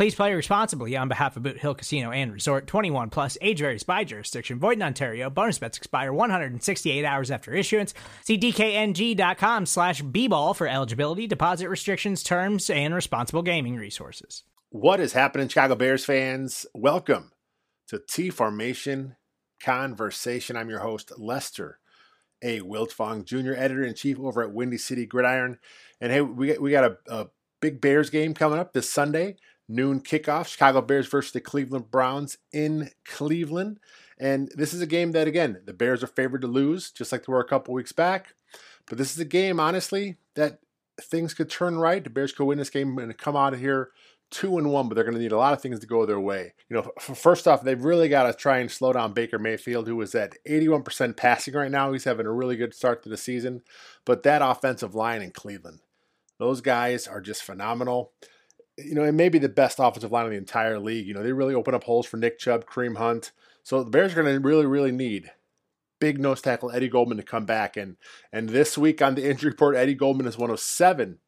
Please play responsibly on behalf of Boot Hill Casino and Resort 21 plus age varies by jurisdiction. Void in Ontario. Bonus bets expire 168 hours after issuance. See DKNG.com slash B-ball for eligibility, deposit restrictions, terms, and responsible gaming resources. What is happening, Chicago Bears fans? Welcome to T Formation Conversation. I'm your host, Lester A. Wiltfong, Jr., Editor in Chief over at Windy City Gridiron. And hey, we we got a, a big Bears game coming up this Sunday noon kickoff. Chicago Bears versus the Cleveland Browns in Cleveland. And this is a game that, again, the Bears are favored to lose, just like they were a couple weeks back. But this is a game, honestly, that things could turn right. The Bears could win this game and come out of here two and one, but they're going to need a lot of things to go their way. You know, first off, they've really got to try and slow down Baker Mayfield, who is at 81% passing right now. He's having a really good start to the season. But that offensive line in Cleveland, those guys are just phenomenal you know, it may be the best offensive line in the entire league. You know, they really open up holes for Nick Chubb, Kareem Hunt. So the Bears are going to really, really need big nose tackle Eddie Goldman to come back. And and this week on the injury report, Eddie Goldman is one of seven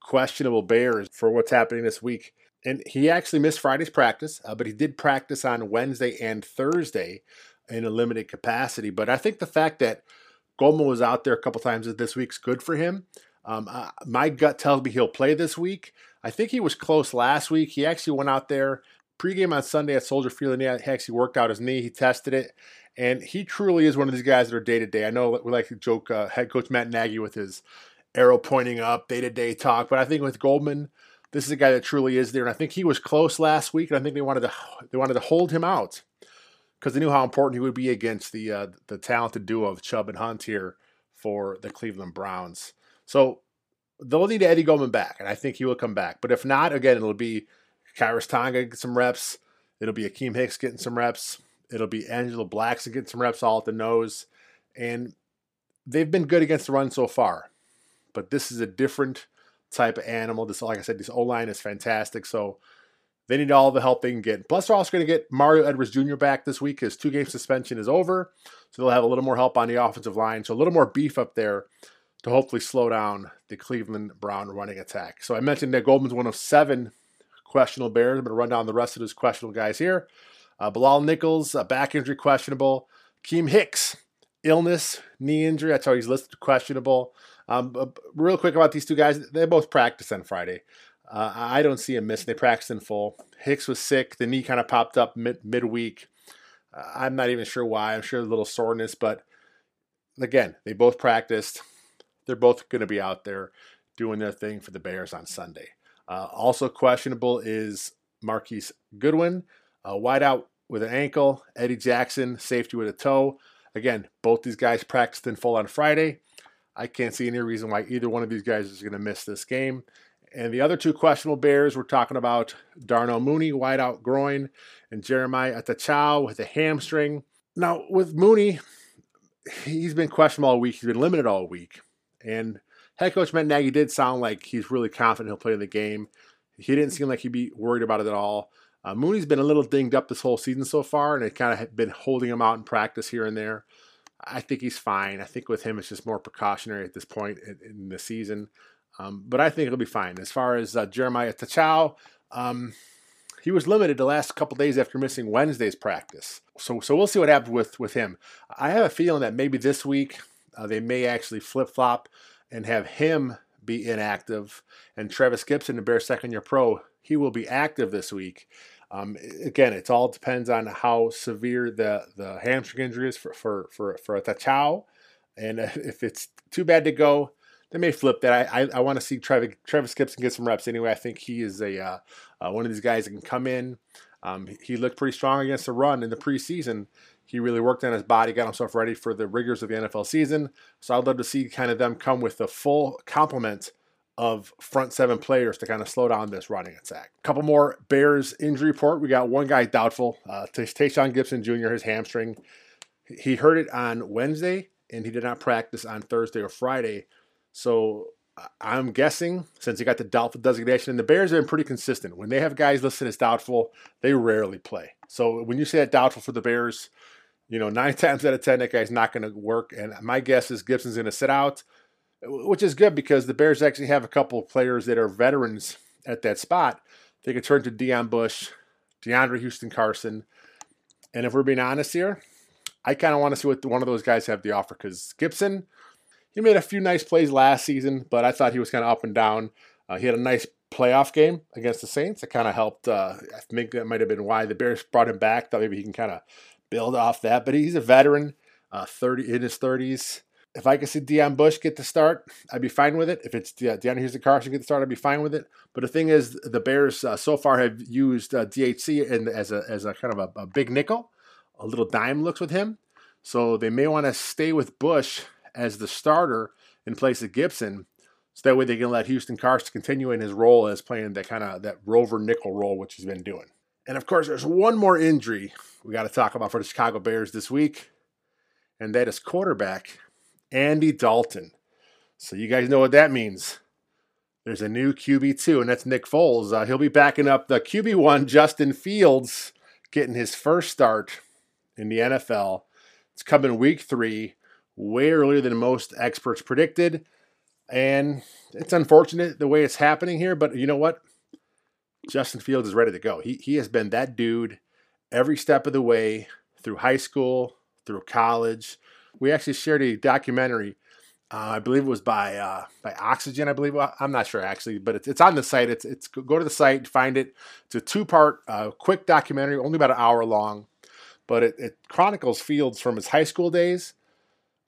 questionable Bears for what's happening this week. And he actually missed Friday's practice, uh, but he did practice on Wednesday and Thursday in a limited capacity. But I think the fact that Goldman was out there a couple times this week's good for him. Um, my gut tells me he'll play this week. I think he was close last week. He actually went out there pregame on Sunday at Soldier Field and he actually worked out his knee. He tested it. And he truly is one of these guys that are day to day. I know we like to joke uh, head coach Matt Nagy with his arrow pointing up, day to day talk. But I think with Goldman, this is a guy that truly is there. And I think he was close last week. And I think they wanted to they wanted to hold him out because they knew how important he would be against the uh, the talented duo of Chubb and Hunt here for the Cleveland Browns. So they'll need Eddie Goldman back, and I think he will come back. But if not, again, it'll be Khyiris Tonga get some reps. It'll be Akiem Hicks getting some reps. It'll be Angelo Blackson getting some reps all at the nose. And they've been good against the run so far. But this is a different type of animal. This, like I said, this O line is fantastic. So they need all the help they can get. Plus, they're also going to get Mario Edwards Jr. back this week. His two game suspension is over. So they'll have a little more help on the offensive line. So a little more beef up there to hopefully slow down the Cleveland Brown running attack. So I mentioned that Goldman's one of seven questionable Bears. I'm going to run down the rest of those questionable guys here. Uh, Bilal Nichols, uh, back injury questionable. Keem Hicks, illness, knee injury. That's how he's listed questionable. Um, real quick about these two guys, they both practiced on Friday. Uh, I don't see him missing. They practiced in full. Hicks was sick. The knee kind of popped up mid midweek. Uh, I'm not even sure why. I'm sure a little soreness, but again, they both practiced they're both going to be out there doing their thing for the Bears on Sunday. Uh, also questionable is Marquise Goodwin, uh, wideout with an ankle. Eddie Jackson, safety with a toe. Again, both these guys practiced in full on Friday. I can't see any reason why either one of these guys is going to miss this game. And the other two questionable Bears, we're talking about Darnell Mooney, wideout groin, and Jeremiah Attaochu with a hamstring. Now, with Mooney, he's been questionable all week. He's been limited all week. And head coach Matt Nagy did sound like he's really confident he'll play in the game. He didn't seem like he'd be worried about it at all. Uh, Mooney's been a little dinged up this whole season so far, and it kind of been holding him out in practice here and there. I think he's fine. I think with him, it's just more precautionary at this point in, in the season. Um, but I think it'll be fine. As far as uh, Jeremiah Attaochu, um, he was limited the last couple days after missing Wednesday's practice. So, so we'll see what happens with, with him. I have a feeling that maybe this week uh, they may actually flip flop and have him be inactive. And Trevis Gipson, the Bears second year pro, he will be active this week. Um, again, it all depends on how severe the, the hamstring injury is for for for for Attaochu, and if it's too bad to go. They may flip that. I I, I want to see Travis, Travis Gipson get some reps anyway. I think he is a uh, uh, one of these guys that can come in. Um, he looked pretty strong against the run in the preseason. He really worked on his body, got himself ready for the rigors of the NFL season. So I'd love to see kind of them come with the full complement of front seven players to kind of slow down this running attack. A couple more Bears injury report. We got one guy doubtful, uh, Tashaun Gipson Jr., his hamstring. He hurt it on Wednesday, and he did not practice on Thursday or Friday. So I'm guessing since he got the doubtful designation, and the Bears have been pretty consistent. When they have guys listed as doubtful, they rarely play. So when you say that doubtful for the Bears, you know, nine times out of ten, that guy's not going to work. And my guess is Gipson's going to sit out which is good because the Bears actually have a couple of players that are veterans at that spot. They could turn to Deon Bush, DeAndre Houston Carson. And if we're being honest here, I kind of want to see what one of those guys have the offer because Gipson, he made a few nice plays last season, but I thought he was kind of up and down. Uh, he had a nice playoff game against the Saints. It kind of helped. Uh, I think that might have been why the Bears brought him back. Thought maybe he can kind of build off that. But he's a veteran, uh, thirty in his thirties if I could see Deon Bush get the start, I'd be fine with it. If it's De- DeAndre Houston Carson get the start, I'd be fine with it. But the thing is, the Bears uh, so far have used uh, DHC in, as a as a kind of a, a, big nickel, a little dime looks with him. So they may want to stay with Bush as the starter in place of Gipson. so that way they can let Houston Carson continue in his role as playing that kind of that rover nickel role, which he's been doing. And of course, there's one more injury we got to talk about for the Chicago Bears this week, and that is quarterback Andy Dalton. So you guys know what that means. There's a new QB2, and that's Nick Foles. Uh, he'll be backing up the QB1, Justin Fields, getting his first start in the NFL. It's coming week three, way earlier than most experts predicted. And it's unfortunate the way it's happening here, but you know what? Justin Fields is ready to go. He, he has been that dude every step of the way through high school, through college, we actually shared a documentary. Uh, I believe it was by uh, by Oxygen. I believe I'm not sure actually, but it's, it's on the site. It's it's go to the site, find it. It's a two part, uh, quick documentary, only about an hour long, but it, it chronicles Fields from his high school days,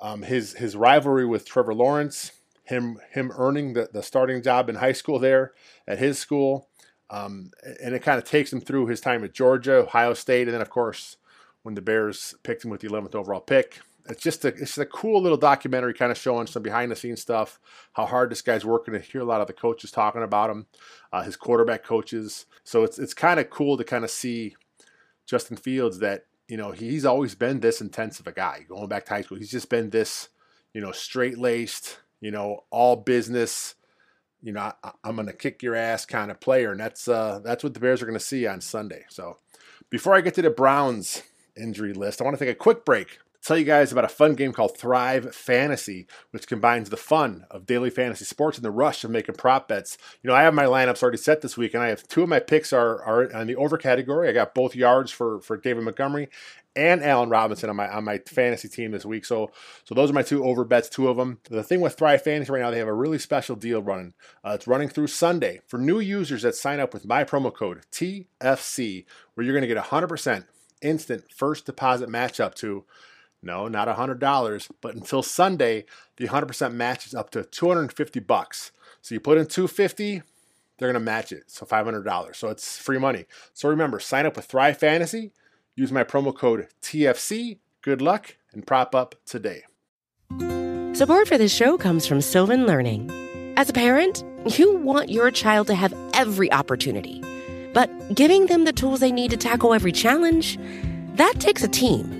um, his his rivalry with Trevor Lawrence, him him earning the, the starting job in high school there at his school, um, and it kind of takes him through his time at Georgia, Ohio State, and then of course when the Bears picked him with the 11th overall pick. It's just a it's a cool little documentary kind of showing some behind the scenes stuff how hard this guy's working to hear a lot of the coaches talking about him uh, his quarterback coaches. So it's it's kind of cool to kind of see justin fields that you know he's always been this intensive a guy going back to high school. He's just been this you know straight laced you know all business you know I, am gonna kick your ass kind of player. And that's uh that's what the bears are gonna see on sunday. So before i get to the browns injury list i want to take a quick break tell you guys about a fun game called Thrive Fantasy, which combines the fun of daily fantasy sports and the rush of making prop bets. You know, I have my lineups already set this week, and I have two of my picks are, are on the over category. I got both yards for, for David Montgomery and Allen Robinson on my on my fantasy team this week. So so those are my two over bets, two of them. The thing with Thrive Fantasy right now, they have a really special deal running. Uh, it's running through Sunday for new users that sign up with my promo code TFC, where you're going to get 100% instant first deposit match up to no, not $100, but until Sunday, the 100% match is up to 250 bucks. So you put in 250, they're going to match it. So $500. So it's free money. So remember, sign up with Thrive Fantasy, use my promo code TFC. Good luck and prop up today. Support for this show comes from Sylvan Learning. As a parent, you want your child to have every opportunity, but giving them the tools they need to tackle every challenge, that takes a team.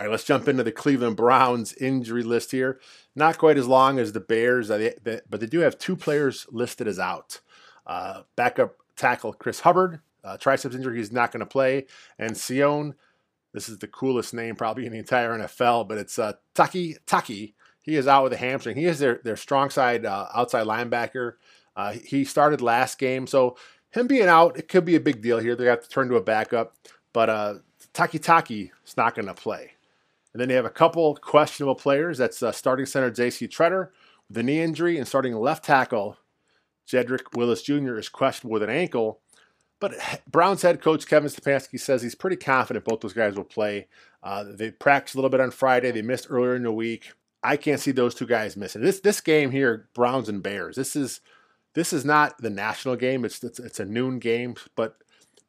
All right, let's jump into the Cleveland Browns injury list here. Not quite as long as the Bears, but they do have two players listed as out. Uh, backup tackle Chris Hubbard, uh, triceps injury, he's not going to play. And Sione, this is the coolest name probably in the entire NFL, but it's uh, Takitaki. He is out with a hamstring. He is their, their strong side uh, outside linebacker. Uh, he started last game, so him being out, it could be a big deal here. They have to turn to a backup, but uh, Takitaki is not going to play. And then they have a couple questionable players. That's uh, starting center J.C. Tretter with a knee injury, and starting left tackle Jedrick Wills Jr. is questionable with an ankle. But Browns head coach Kevin Stefanski says he's pretty confident both those guys will play. Uh, they practiced a little bit on Friday. They missed earlier in the week. I can't see those two guys missing. This this game here, Browns and Bears. This is this is not the national game. It's it's, it's a noon game, but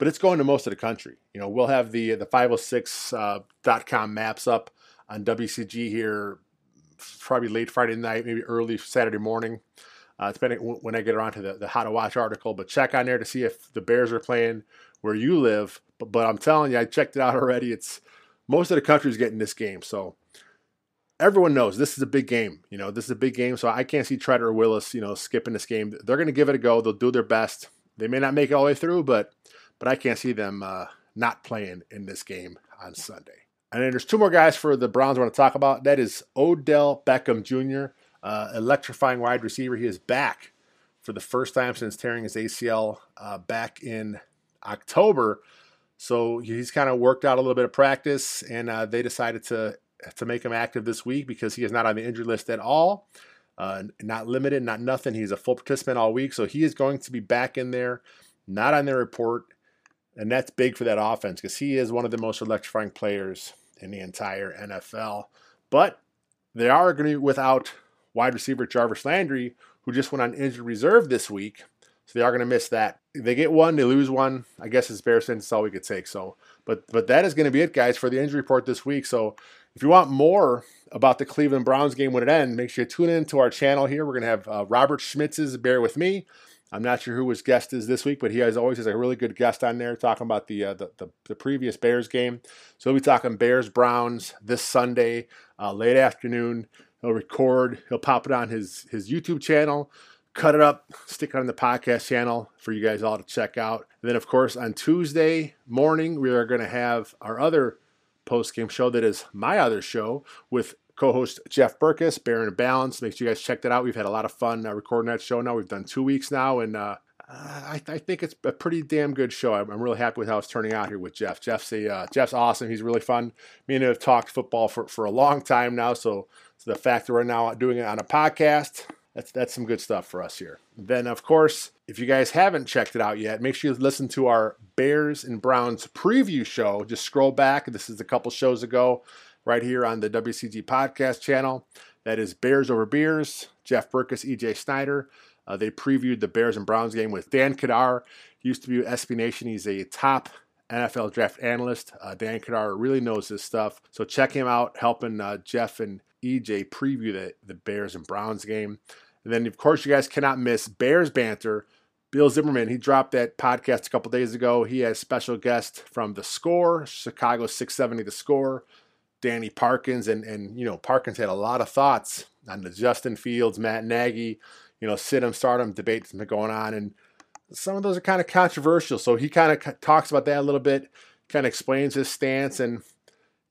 but it's going to most of the country. You know, we'll have the the 506.com uh, maps up on WCG here, probably late Friday night, maybe early Saturday morning uh, depending when I get around to the, the how to watch article. But check on there to see if the Bears are playing where you live. But, but I'm telling you, I checked it out already. It's most of the country's getting this game. So everyone knows this is a big game. You know, this is a big game. So I can't see Tretter or Wills, you know, skipping this game. They're going to give it a go. They'll do their best. They may not make it all the way through, but but I can't see them uh, not playing in this game on Sunday. And then there's two more guys for the Browns I want to talk about. That is Odell Beckham Jr uh, electrifying wide receiver. He is back for the first time since tearing his ACL uh, back in October. So he's kind of worked out a little bit of practice, and uh, they decided to to make him active this week because he is not on the injury list at all. Uh, not limited, not nothing. He's a full participant all week, so he is going to be back in there, not on their report, and that's big for that offense because he is one of the most electrifying players in the entire NFL. But they are going to be without wide receiver Jarvis Landry, who just went on injured reserve this week. So they are going to miss that. They get one, they lose one. I guess it's Bears That's all we could take. So, but but that is going to be it, guys, for the injury report this week. So if you want more about the Cleveland Browns game when it ends, make sure you tune in to our channel here. We're going to have uh, Robert Schmitz's Bear With Me. I'm not sure who his guest is this week, but he always has a really good guest on there talking about the uh, the, the, the, previous Bears game. So we'll be talking Bears Browns this Sunday, uh, late afternoon. He'll record. He'll pop it on his his YouTube channel, cut it up, stick it on the podcast channel for you guys all to check out. And then, of course, on Tuesday morning, we are going to have our other post game show that is my other show with co-host Jeff Berckes, Bear and Balance. Make sure you guys check that out. We've had a lot of fun uh, recording that show now. We've done two weeks now, and uh, I, I, think it's a pretty damn good show. I'm, I'm, really happy with how it's turning out here with Jeff. Jeff's a uh, Jeff's awesome. He's really fun. Me and him have talked football for, for a long time now, so so the fact that we're now doing it on a podcast, that's that's some good stuff for us here. Then of course, if you guys haven't checked it out yet, make sure you listen to our Bears and Browns preview show. Just scroll back. This is a couple shows ago, right here on the WCG podcast channel. That is Bears over Beers. Jeff Berckes, EJ Snyder. Uh, they previewed the Bears and Browns game with Dan Kadar. He used to be with SB Nation. He's a top NFL draft analyst. Uh, Dan Kadar really knows his stuff. So check him out, helping uh, Jeff and EJ preview the, the Bears and Browns game. And then, of course, you guys cannot miss Bears Banter. Bill Zimmerman, he dropped that podcast a couple days ago. He has special guest from The Score, Chicago 670 The Score, Danny Parkins. And, and, you know, Parkins had a lot of thoughts on the Justin Fields, Matt Nagy, you know, sit him, start him debate that's been going on. And some of those are kind of controversial. So he kind of talks about that a little bit, kind of explains his stance. And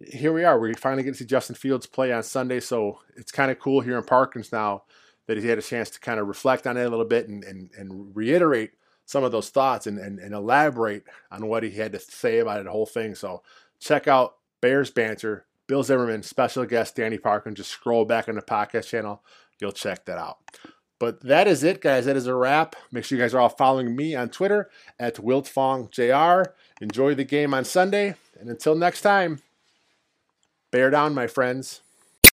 here we are. We finally get to see Justin Fields play on Sunday, so it's kind of cool here in Parkins now that he's had a chance to kind of reflect on it a little bit and, and, and reiterate some of those thoughts and, and, and elaborate on what he had to say about it, the whole thing. So check out Bears Banter, Bill Zimmerman, special guest Danny Parkin. Just scroll back on the podcast channel. You'll check that out. But that is it, guys. That is a wrap. Make sure you guys are all following me on Twitter at WiltFongJR. Enjoy the game on Sunday. And until next time, Bear down, my friends.